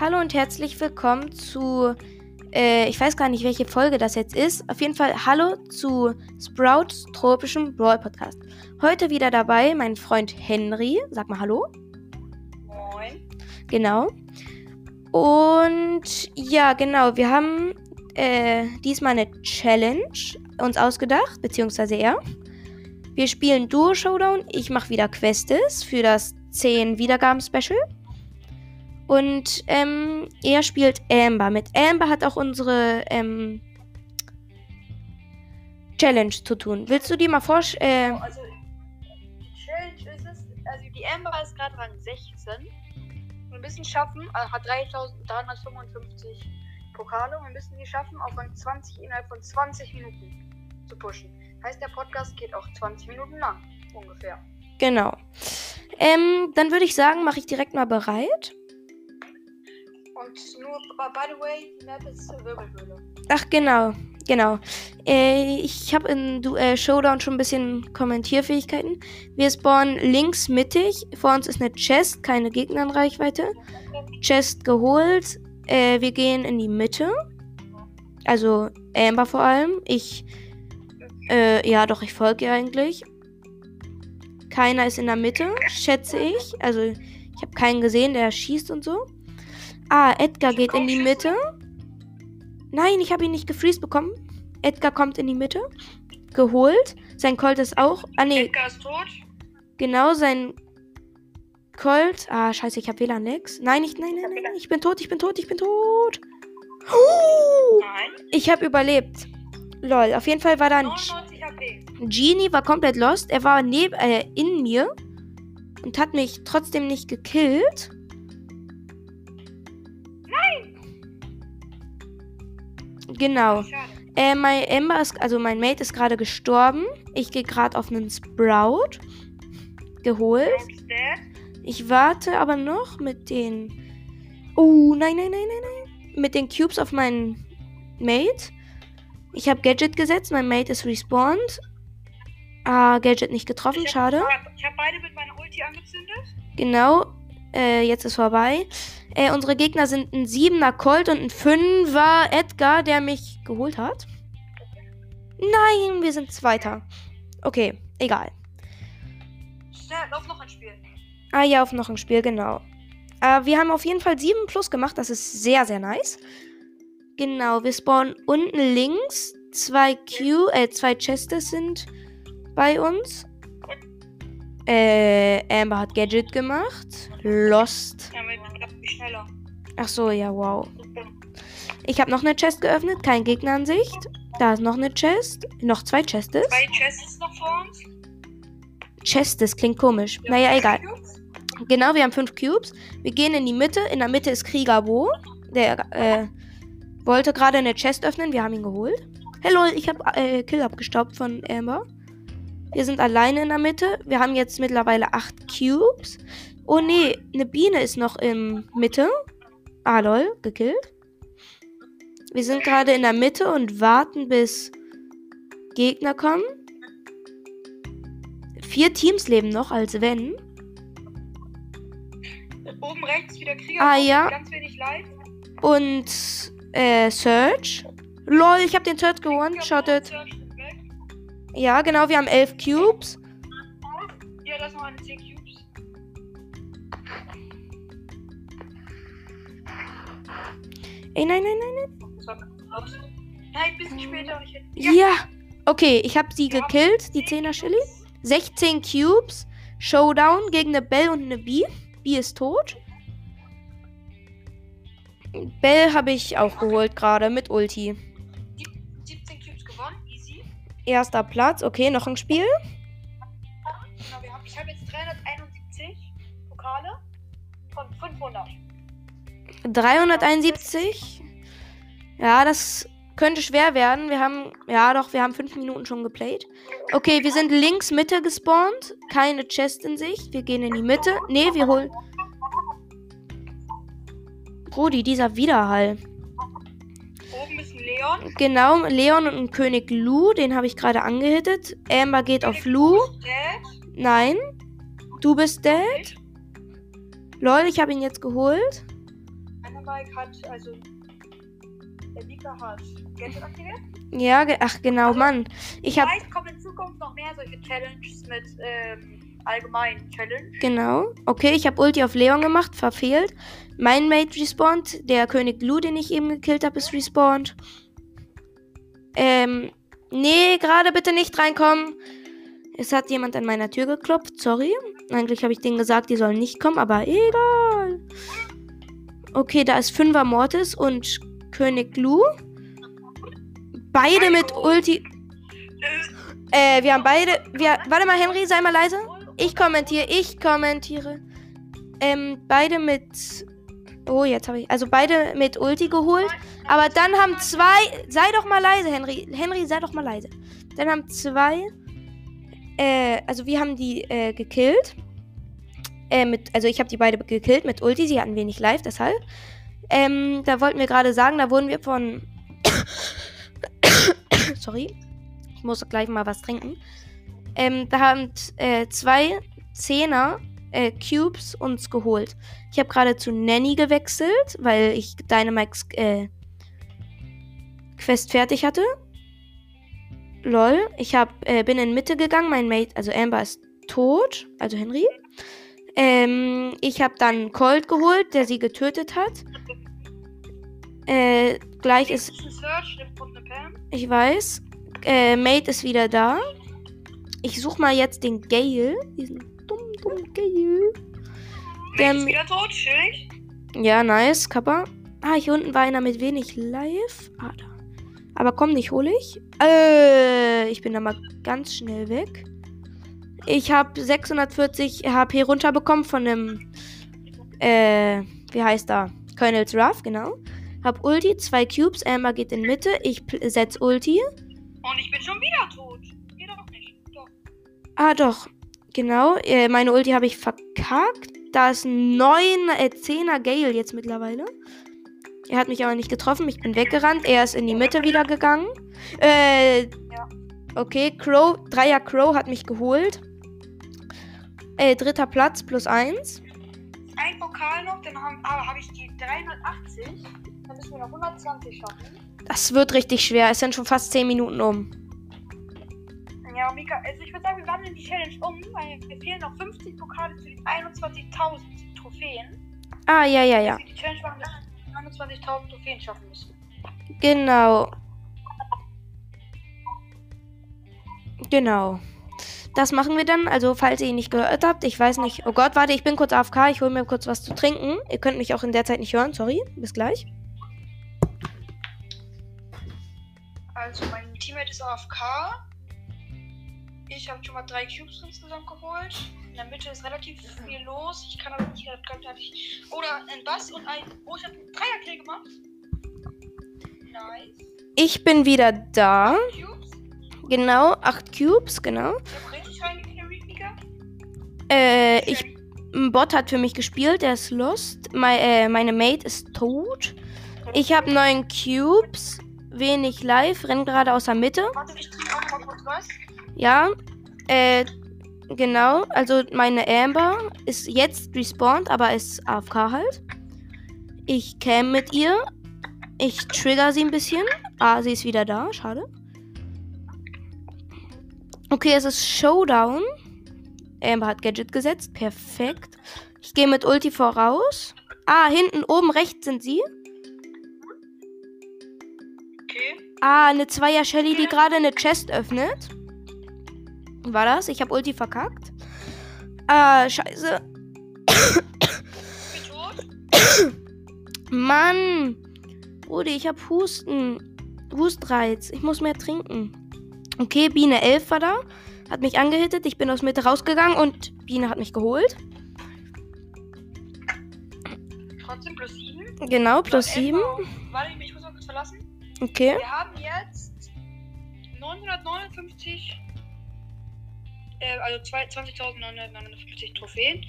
hallo und herzlich willkommen zu, äh, ich weiß gar nicht, welche Folge das jetzt ist. Auf jeden Fall hallo zu Sprouts tropischem Brawl Podcast. Heute wieder dabei mein Freund Henry. Sag mal hallo. Moin. Genau. Und ja, genau, wir haben äh, diesmal eine Challenge uns ausgedacht, beziehungsweise er. Wir spielen Duo Showdown. Ich mache wieder Quests für das 10 Wiedergaben Special. Und ähm, er spielt Amber. Mit Amber hat auch unsere ähm, Challenge zu tun. Willst du die mal vorstellen? Äh, Also, die Challenge ist es, also die Amber ist gerade Rang 16. Wir müssen schaffen, also hat 3355 Pokale und wir müssen die schaffen, auf Rang 20 innerhalb von 20 Minuten zu pushen. Heißt, der Podcast geht auch 20 Minuten lang, ungefähr. genau. Ähm, dann würde ich sagen, mache ich direkt mal bereit. Und nur, by the way, die Map ist Wirbelhöhle. Ach, genau. Genau. Äh, ich habe in du äh, Showdown schon ein bisschen Kommentierfähigkeiten. Wir spawnen links mittig. Vor uns ist eine Chest, keine Gegner in Reichweite. Chest geholt. Äh, wir gehen in die Mitte. Also Amber vor allem. Ich, äh, ja, doch, ich folge ihr eigentlich. Keiner ist in der Mitte, schätze ich. Also ich habe keinen gesehen, der schießt und so. Ah, Edgar geht in die Mitte. Nein, ich habe ihn nicht gefreezed bekommen. Edgar kommt in die Mitte. Geholt. Sein Colt ist auch. Ah, nee, Edgar ist tot. genau, sein Colt. Ah, scheiße, ich habe WLAN nix. Nein, ich, nein, nein, nein, ich bin tot, ich bin tot, ich bin tot. Uh, Nein. ich habe überlebt. Lol, auf jeden Fall war da ein 99 HP. Genie, war komplett lost. Er war neben, äh, in mir und hat mich trotzdem nicht gekillt. Genau. Äh, mein Ember ist, also mein Mate ist gerade gestorben. Ich gehe gerade auf einen Sprout. Geholt. Ich warte aber noch mit den. Oh, nein, nein, nein, nein, nein. Mit den Cubes auf meinen Mate. Ich habe Gadget gesetzt. Mein Mate ist respawned. Ah, Gadget nicht getroffen. Ich hab- Schade. Ich habe beide mit meiner Ulti angezündet. Genau. Äh, jetzt ist vorbei. Äh, unsere Gegner sind ein 7er Colt und ein 5er Edgar, der mich geholt hat. Nein, wir sind Zweiter. Okay, egal. Schnell, lauf noch ein Spiel. Ah ja, auf noch ein Spiel, genau. Äh, wir haben auf jeden Fall 7 plus gemacht. Das ist sehr, sehr nice. Genau, wir spawnen unten links. Zwei Q, äh, zwei Chests sind bei uns. Äh, Amber hat Gadget gemacht. Lost. Ja, mit schneller. Ach so, ja, wow. Ich habe noch eine Chest geöffnet, kein Gegner in Sicht. Da ist noch eine Chest. Noch zwei Chests. Zwei Chests noch vor uns. Chest, das klingt komisch. Naja, egal. Genau, wir haben fünf Cubes. Wir gehen in die Mitte. In der Mitte ist Krieger Bo. Der äh, wollte gerade eine Chest öffnen. Wir haben ihn geholt. Hello, ich habe äh, Kill abgestaubt von Amber. Wir sind alleine in der Mitte. Wir haben jetzt mittlerweile acht Cubes. Oh nee, eine Biene ist noch in Mitte. Ah lol, gekillt. Wir sind gerade in der Mitte und warten, bis Gegner kommen. Vier Teams leben noch, als wenn. Oben rechts wieder Krieger. Ah, ja. Ganz wenig Live. Und äh, Search. Lol, ich habe den Search gewone-shottet. Ja, genau, wir haben elf Cubes. Ja, das eine 10 Cubes. Ey, nein, nein, nein. Nein, ein bisschen später. Nein. Ja. Okay, ich habe sie gekillt, die 10er Shelly. 16 Cubes. Showdown gegen eine Bell und eine B. B ist tot. Bell habe ich auch geholt gerade mit Ulti. Erster Platz. Okay, noch ein Spiel. Genau, haben, ich habe jetzt 371 Pokale von 500. 371. Ja, das könnte schwer werden. Wir haben, ja doch, wir haben fünf Minuten schon geplayt. Okay, wir sind links Mitte gespawnt. Keine Chest in Sicht. Wir gehen in die Mitte. Nee, wir holen. Brudi, dieser Widerhall. Oben ist Leon. Genau, Leon und ein König Lu. Den habe ich gerade angehittet. Amber geht auf Lu. Nein. Du bist dead. Lol, ich habe ihn jetzt geholt. Dynamike hat, also der Mika hat Gadget aktiviert. Ja, ge ach genau, Also, Mann. Ich habe Vielleicht kommen in Zukunft noch mehr solche Challenges mit ähm, allgemeinen Challenge. Genau. Okay, ich habe Ulti auf Leon gemacht, verfehlt. Mein Mate respawned. Der König Lu, den ich eben gekillt habe, ist respawned. Ähm, nee, gerade bitte nicht reinkommen. Es hat jemand an meiner Tür geklopft, sorry. Eigentlich habe ich denen gesagt, die sollen nicht kommen, aber egal. Okay, da ist Fünfer Mortis und König Lu. Beide mit Ulti. Äh, wir haben beide. Wir, warte mal, Henry, sei mal leise. Ich kommentiere, ich kommentiere. Ähm, beide mit. Oh, jetzt habe ich. Also beide mit Ulti geholt. Aber dann haben zwei. Sei doch mal leise, Henry. Henry, sei doch mal leise. Dann haben zwei. Äh, also wir haben die äh, gekillt. Äh, mit, also ich habe die beide gekillt mit Ulti. Sie hatten wenig Live, deshalb. Ähm, da wollten wir gerade sagen, da wurden wir von. Sorry. Ich muss gleich mal was trinken. Ähm, da haben äh, zwei Zehner äh, Cubes uns geholt. Ich habe gerade zu Nanny gewechselt, weil ich Dynamax äh, Quest fertig hatte. Lol. Ich hab, äh, bin in Mitte gegangen. Mein Mate, also Amber, ist tot. Also Henry. Ähm, ich habe dann Colt geholt, der sie getötet hat. Äh, gleich ist ich weiß. Äh, Mate ist wieder da. Ich suche mal jetzt den Gale. Diesen Der ist wieder tot, chillig. Ja, nice, Kappa. Ah, hier unten war einer mit wenig Live. Ah, da. Aber komm, dich hole ich. Äh, ich bin da mal ganz schnell weg. Ich habe 640 HP runterbekommen von dem, äh, wie heißt da? Colonel's Ruff, genau. Hab Ulti, zwei Cubes, Amber geht in Mitte, ich setz Ulti. Und ich bin schon wieder tot. Geht doch nicht. Doch. Ah, doch. Genau. Äh, meine Ulti habe ich verkackt. Da ist ein 9, äh, 10er Gale jetzt mittlerweile. Er hat mich aber nicht getroffen. Ich bin weggerannt. Er ist in die Mitte wieder gegangen. Äh, Ja. okay. Crow, Dreier Crow hat mich geholt. Äh, dritter Platz plus 1. Ein Pokal noch, dann habe hab ich die 380. Dann müssen wir noch 120 schaffen. Das wird richtig schwer. Es sind schon fast 10 Minuten um. Ja, Mika, also ich würde sagen, wir wandeln die Challenge um, weil mir fehlen noch 50 Pokale zu den 21.000 Trophäen. Ah, ja, ja, ja. Wir die Challenge machen, dass wir 21.000 Trophäen schaffen müssen. Genau. Genau. Das machen wir dann. Also, falls ihr ihn nicht gehört habt, ich weiß nicht. Oh Gott, warte, ich bin kurz AFK. Ich hole mir kurz was zu trinken. Ihr könnt mich auch in der Zeit nicht hören. Sorry. Bis gleich. Also, mein Teammate ist AFK. Ich habe schon mal drei Cubes insgesamt geholt. In der Mitte ist relativ viel los. Ich kann aber nicht gleichzeitig. Oder ein Bass und ein. Oh, ich habe Dreierkill gemacht. Nice. Ich bin wieder da. Cubes. Genau. Acht Cubes, genau. Ich habe richtig. Äh, ich. Ein Bot hat für mich gespielt. Der ist lost. Mei- äh, meine Mate ist tot. Ich habe neun Cubes. Wenig live. Renn gerade aus der Mitte. Warte, ich trinke auch mal kurz was. Ja, äh, genau. Also meine Amber ist jetzt respawned, aber ist AFK halt. Ich cam mit ihr. Ich trigger sie ein bisschen. Ah, sie ist wieder da. Schade. Okay, es ist Showdown. Amber hat Gadget gesetzt. Perfekt. Ich gehe mit Ulti voraus. Ah, hinten oben rechts sind sie. Okay. Ah, eine Zweier Shelly, die gerade eine Chest öffnet. War das? Ich habe Ulti verkackt. Ah, scheiße. Ich bin tot. Mann. Brudi, ich hab Husten. Hustreiz. Ich muss mehr trinken. Okay, Biene 11 war da. Hat mich angehittet. Ich bin aus Mitte rausgegangen und Biene hat mich geholt. Trotzdem plus 7. Genau, plus 7. Warte, ich muss mal kurz verlassen. Okay. Wir haben jetzt 959, äh, also zwei- 20.959 Trophäen.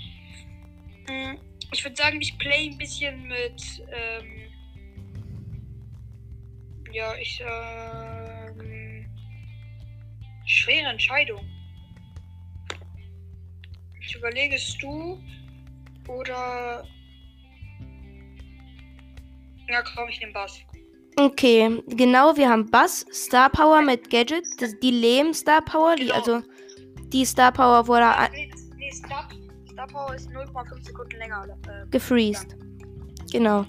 Mm, Ich würde sagen, ich play ein bisschen mit, ähm, ja, ich, ähm, schwere Entscheidung. Ich überlege es du oder Ja, komm, ich nehme Bass. Okay, genau, wir haben Bass, Star Power mit Gadget, das, die Lehm Star Power, die, Genau. also die Star Power wurde Nee, nee Star, Star Power ist 0,5 Sekunden länger. Äh, gefreezed. Genau.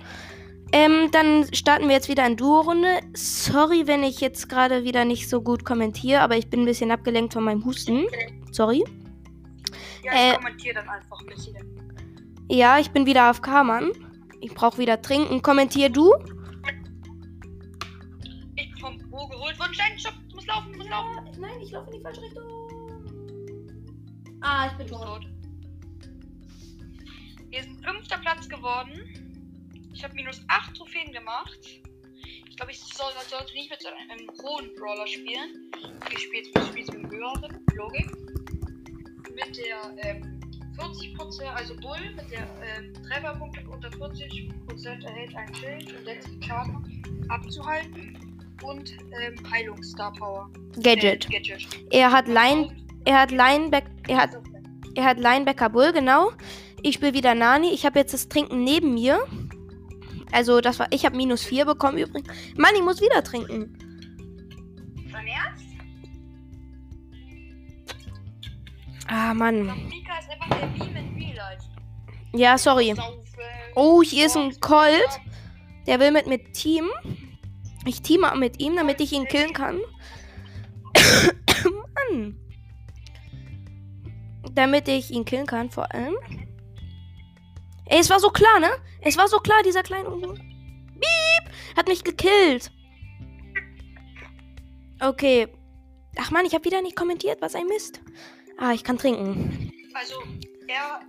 Ähm, dann starten wir jetzt wieder in Duo-Runde. Sorry, wenn ich jetzt gerade wieder nicht so gut kommentiere, aber ich bin ein bisschen abgelenkt von meinem Husten. Sorry. ja, Äh, ich kommentiere dann einfach ein bisschen. Ja, ich bin wieder auf Mann. Ich brauche wieder trinken. Kommentier du? Ich bin vom Bo geholt worden. Stein, stopp, du musst laufen, du musst laufen. Nein, ich laufe in die falsche Richtung. Ah, ich bin bist tot. Wir sind fünfter Platz geworden. Ich habe minus 8 Trophäen gemacht. Ich glaube, ich soll, sollte nicht mit so einem hohen Brawler spielen. Ich spiele spiele mit dem höheren, Logik. Mit der ähm, 40%, also Bull, mit der ähm, Trefferpunkte unter 40% erhält ein Schild und setzt den Schaden abzuhalten. Und ähm, Heilungs Star Power. Gadget. Äh, Gadget. Er hat Line, er hat Lineback, er hat, er hat Linebacker Bull, genau. Ich spiele wieder Nani. Ich habe jetzt das Trinken neben mir. Also das war, ich habe minus 4 bekommen übrigens. Mann, ich muss wieder trinken. Dein Ernst? Ah, Mann. Ja, sorry. Oh, hier ist ein Colt. Der will mit mir teamen. Ich teame mit ihm, damit ich ihn killen kann. Mann. Damit ich ihn killen kann, vor allem. Ey, es war so klar, ne? Es war so klar, dieser kleine. Piep! Hat mich gekillt. Okay. Ach man, ich habe wieder nicht kommentiert, was ein Mist. Ah, ich kann trinken. Also, er,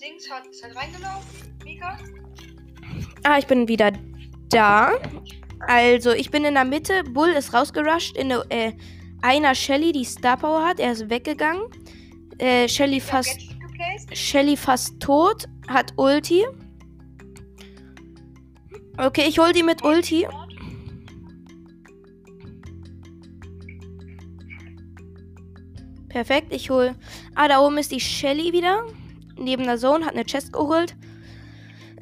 Dings hat, ist halt reingelaufen, Mika. Ah, ich bin wieder da. Also, ich bin in der Mitte. Bull ist rausgerusht in eine, äh, einer Shelly, die Star Power hat. Er ist weggegangen. Äh, Shelly fast. Shelly fast tot. Hat Ulti. Okay, ich hol die mit Ulti. Perfekt, ich hol. Ah, da oben ist die Shelly wieder. Neben der Zone, hat eine Chest geholt.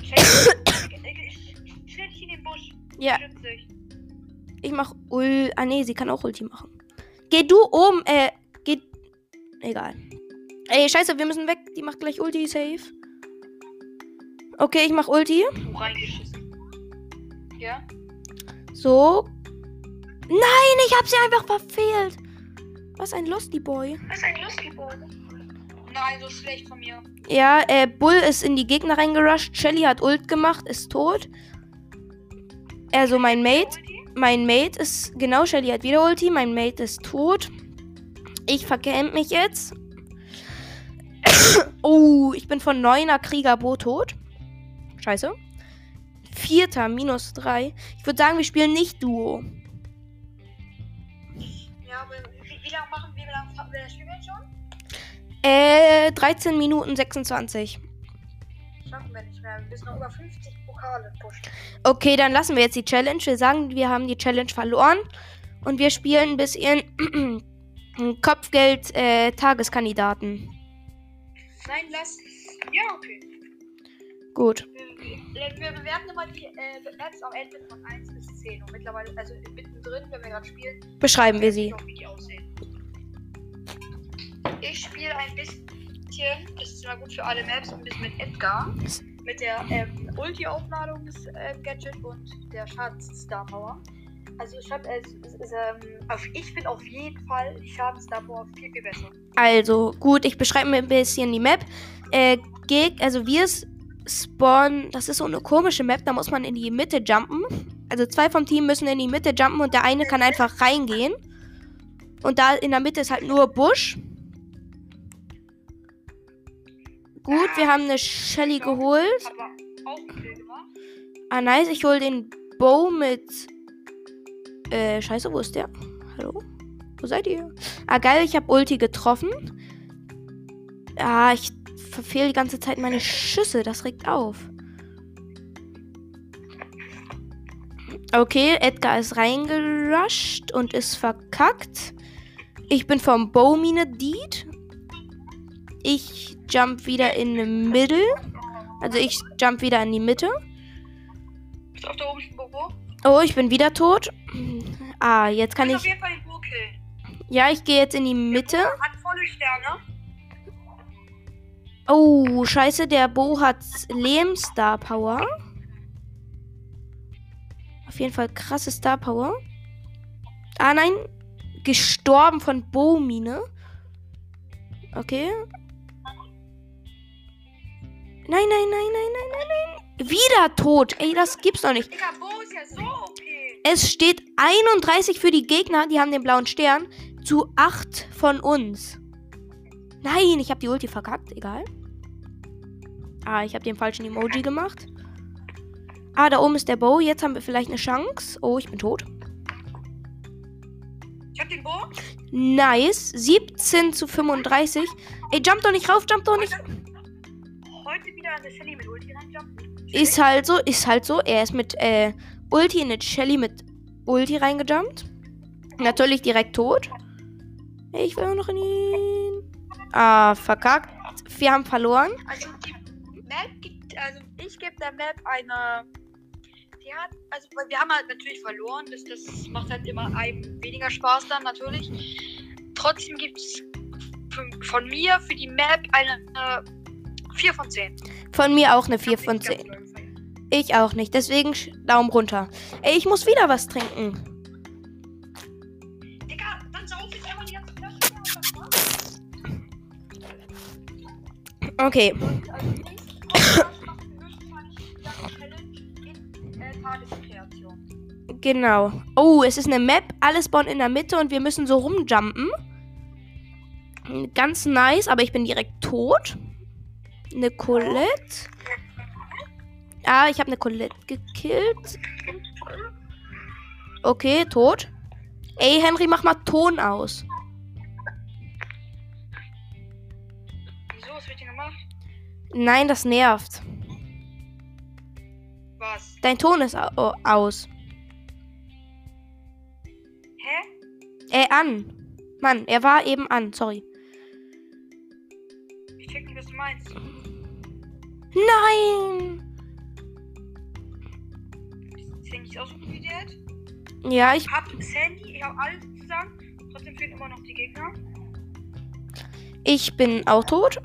Stell dich in den Busch. Ja. Ich mach Ul. Ah, nee, sie kann auch Ulti machen. Geh du oben, äh, geh. Egal. Ey, scheiße, wir müssen weg. Die macht gleich Ulti, safe. Okay, ich mach Ulti. Ja? So. Nein, ich hab sie einfach verfehlt. Was ein Losty Boy. Ist ein Lustgebot. Nein, so schlecht von mir. Ja, äh, Bull ist in die Gegner reingerusht. Shelly hat Ult gemacht, ist tot. Also mein Mate. Mein Mate ist. Genau, Shelly hat wieder Ulti. Mein Mate ist tot. Ich verkämmt mich jetzt. Oh, ich bin von 9er Kriegerbo tot. Scheiße. Vierter, minus 3. Ich würde sagen, wir spielen nicht Duo. Ja, aber wie, wie lange machen wir? Wie lange spielen wir jetzt schon? Äh, 13 Minuten 26. Schaffen wir nicht mehr. Wir müssen noch über 50 Pokale pushen. Okay, dann lassen wir jetzt die Challenge. Wir sagen, wir haben die Challenge verloren. Und wir spielen ein bisschen Kopfgeld-Tageskandidaten. Nein, lass. Ja, okay. Gut. Wir, wir bewerten immer die äh, Maps am Ende von 1 bis 10. Und mittlerweile, also mittendrin, wenn wir gerade spielen, Beschreiben wir sie. auch, wie die aussehen. Ich spiele ein bisschen, das ist immer gut für alle Maps, ein bisschen mit Edgar. Mit der ähm, Ulti-Aufladung des äh, Gadget und der Schadens-Star Power. Also ich, hab, äh, es ist, ähm, auf, ich finde auf jeden Fall die Schadens-Star Power viel, viel besser. Also, gut, ich beschreibe mir ein bisschen die Map. Äh, Geg also wir spawnen, das ist so eine komische Map, da muss man in die Mitte jumpen. Also zwei vom Team müssen in die Mitte jumpen und der eine kann einfach reingehen. Und da in der Mitte ist halt nur Busch. Gut, wir haben eine Shelly geholt. Viel gemacht. Ah, nice, ich hol den Bow mit. Äh, scheiße, wo ist der? Hallo? Wo seid ihr? Ah, geil, ich habe Ulti getroffen. Ah, ich verfehle die ganze Zeit meine Schüsse. Das regt auf. Okay, Edgar ist reingerusht und ist verkackt. Ich bin vom Bowmine Deed. Ich jump wieder in the middle. Also ich jump wieder in die Mitte. Ist auf der oben Oh, ich bin wieder tot. Ah, jetzt kann Ich auf jeden Fall den killen. Ja, ich gehe jetzt in die Mitte. Hat volle Sterne. Oh, scheiße, der Bo hat Lehm Star Power. Auf jeden Fall krasse Star Power. Ah nein, gestorben von Bo-Mine. Okay. Nein, nein, nein, nein, nein, nein, nein. Wieder tot. Ey, das gibt's doch nicht. Digga, Bo ist ja so okay. Es steht 31 für die Gegner, die haben den blauen Stern, zu 8 von uns. Nein, ich habe die Ulti verkackt, egal. Ah, ich habe den falschen Emoji gemacht. Ah, da oben ist der Bow, jetzt haben wir vielleicht eine Chance. Oh, ich bin tot. Ich hab den Bo. Nice, 17 zu 35. Ey, jump doch nicht rauf, jump doch nicht. Heute wieder eine Shelly mit Ulti reinjumpen. Ist halt so, ist halt so. Er ist mit äh, Ulti in eine Shelly mit Ulti reingejumpt. Natürlich direkt tot. Ich will noch in ihn. Ah, verkackt. Wir haben verloren. Also die Map gibt, also ich gebe der Map eine. Die hat, also wir haben halt natürlich verloren. Das, das macht halt immer einem weniger Spaß dann natürlich. Trotzdem gibt es von mir für die Map eine äh, 4 von 10. Von mir auch eine 4 Hab von nicht ganz 10. doll gefeiert. Ich auch nicht. Deswegen Daumen runter. Ey, ich muss wieder was trinken. Digga, dann sauf jetzt einfach die ganze Flasche. Okay. Äh, Tageskreation. Genau. Oh, es ist eine Map. Alles spawnt in der Mitte und wir müssen so rumjumpen. Ganz nice, aber ich bin direkt tot. Eine Colette. Ah, ich habe eine Colette gekillt. Okay, tot. Ey, Henry, mach mal Ton aus. Wieso? Was wird denn gemacht? Nein, das nervt. Was? Dein Ton ist au aus. Hä? Äh, an. Mann, er war eben an, sorry. Nein! Ist der nicht auch so gut wie der? Ja, ich Ich hab Sandy, ich hab alles zusammen. Trotzdem fehlen immer noch die Gegner. Ich bin auch tot.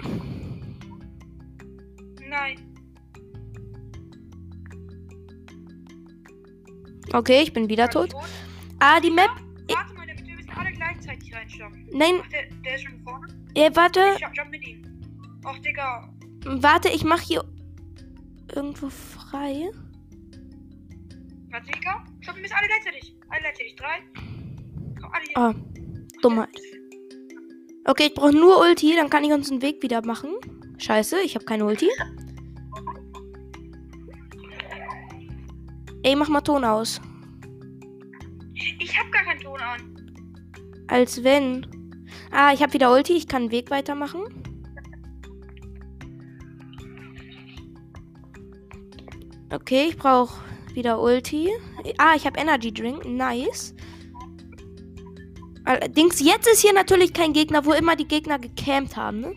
Nein. Okay, ich bin wieder tot. tot. Ah, die Map. Warte mal, damit wir müssen alle gleichzeitig reinjumpen. Nein, Ach, der, der ist schon vorne. äh, warte. Ich jump, jump mit ihm. Ach, Digga. Warte, ich mach hier irgendwo frei. Warte, Digga. Stopp, wir müssen alle gleichzeitig. Alle gleichzeitig. Drei. Komm, alle hier. Ah, Dummheit. Okay, ich brauche nur Ulti, dann kann ich uns einen Weg wieder machen. Scheiße, ich habe keine Ulti. Ey, mach mal Ton aus. Ich hab gar keinen Ton an. Als wenn. Ah, ich habe wieder Ulti, ich kann einen Weg weitermachen. Okay, ich brauche wieder Ulti. Ah, ich habe Energy Drink. Nice. Allerdings, jetzt ist hier natürlich kein Gegner, wo immer die Gegner gecampt haben, ne?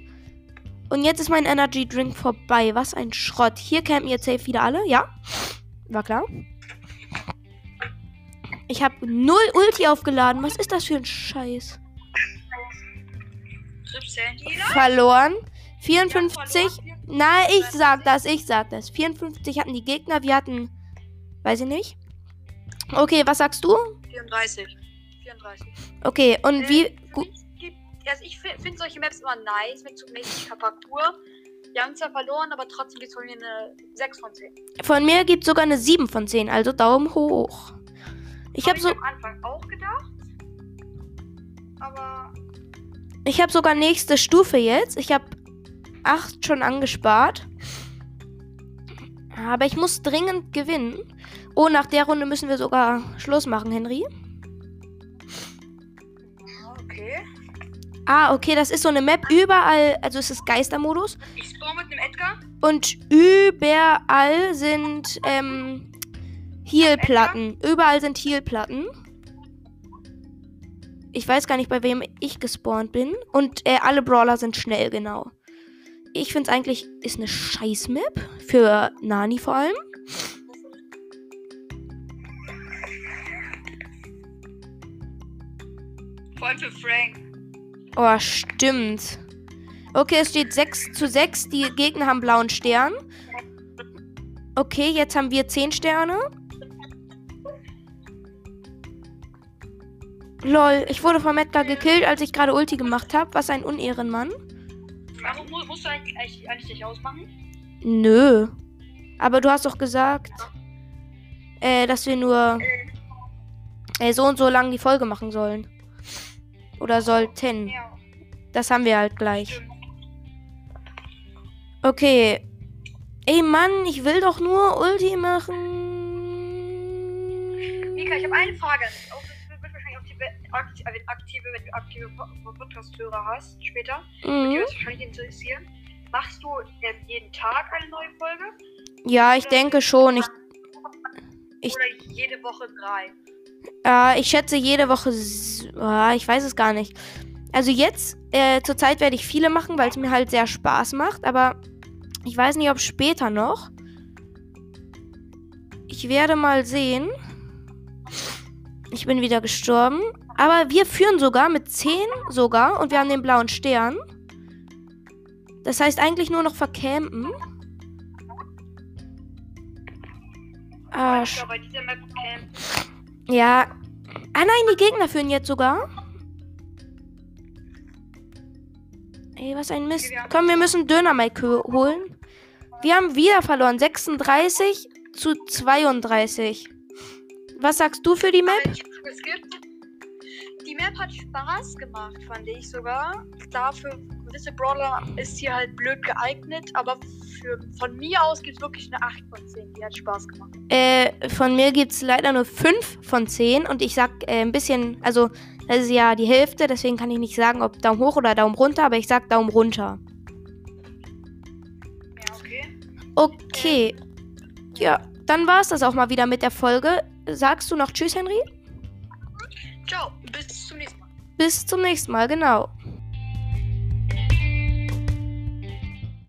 Und jetzt ist mein Energy Drink vorbei. Was ein Schrott. Hier campen jetzt safe wieder alle, ja? War klar. Ich habe null Ulti aufgeladen. Was ist das für ein Scheiß? Verloren. 54. Na, ich sag das, ich sag das. 54 hatten die Gegner, wir hatten. Weiß ich nicht. Okay, was sagst du? 34. 34. Okay, und Äh, wie. für Gu mich gibt- Also ich finde solche Maps immer nice mit so mäßiger Parcours. Wir haben zwar verloren, aber trotzdem gibt es von mir eine 6 von 10. von mir gibt sogar eine 7 von 10, also Daumen hoch. Ich Hab habe so, am Anfang auch gedacht. Aber ich habe sogar nächste Stufe jetzt. Ich habe 8 schon angespart. Aber ich muss dringend gewinnen. Oh, nach der Runde müssen wir sogar Schluss machen, Henry. okay. Ah, okay, das ist so eine Map überall, also es ist Geistermodus. Ich spawn mit einem Edgar. Und überall sind ähm, Healplatten. Überall sind Healplatten. Ich weiß gar nicht, bei wem ich gespawnt bin. Und äh, alle Brawler sind schnell, genau. Ich finde es eigentlich ist eine scheiß Map. Für Nani vor allem. Voll für Frank. Oh, stimmt. Okay, es steht 6 zu 6. Die Gegner haben blauen Stern. Okay, jetzt haben wir 10 Sterne. Lol, ich wurde von Metka gekillt, als ich gerade Ulti gemacht habe. Was ein Unehrenmann. Warum mu- musst du eigentlich, eigentlich, nicht ausmachen? Nö. Aber du hast doch gesagt, äh, dass wir nur äh, so und so lang die Folge machen sollen. Oder sollten. Ja, Das haben wir halt gleich. Okay. Ey Mann, ich will doch nur Ulti machen. Mika, ich habe eine Frage. Auch das wird wahrscheinlich aktive, wenn du aktive Po- Podcast-Hörer hast später. Die Mhm. wird wahrscheinlich interessieren. Machst du jeden Tag eine neue Folge? Ja, ich denke schon. Ich, ich- Oder jede Woche drei? äh, ich schätze jede Woche. Ah, ich weiß es gar nicht. Also jetzt, äh, zurzeit werde ich viele machen, weil es mir halt sehr Spaß macht. Aber ich weiß nicht, ob später noch. Ich werde mal sehen. Ich bin wieder gestorben. Aber wir führen sogar mit 10 sogar. Und wir haben den blauen Stern. Das heißt eigentlich nur noch vercampen. Ah, Camp. ja. Ah nein, die Gegner führen jetzt sogar. Ey, was ein Mist. Komm, wir müssen Döner-Mike hö- holen. Wir haben wieder verloren. 36 zu 32. Was sagst du für die Map? Die Map hat Spaß gemacht, fand ich sogar. Dafür, gewisse Brawler ist hier halt blöd geeignet, aber für, von mir aus gibt es wirklich eine 8 von 10. Die hat Spaß gemacht. Äh, von mir gibt es leider nur 5 von 10. Und ich sag äh, ein bisschen, also das ist ja die Hälfte, deswegen kann ich nicht sagen, ob Daumen hoch oder Daumen runter, aber ich sag Daumen runter. Ja, okay. Okay. Ja, dann war es das auch mal wieder mit der Folge. Sagst du noch Tschüss, Henry? Ciao, bis zum nächsten Mal. Bis zum nächsten Mal, genau.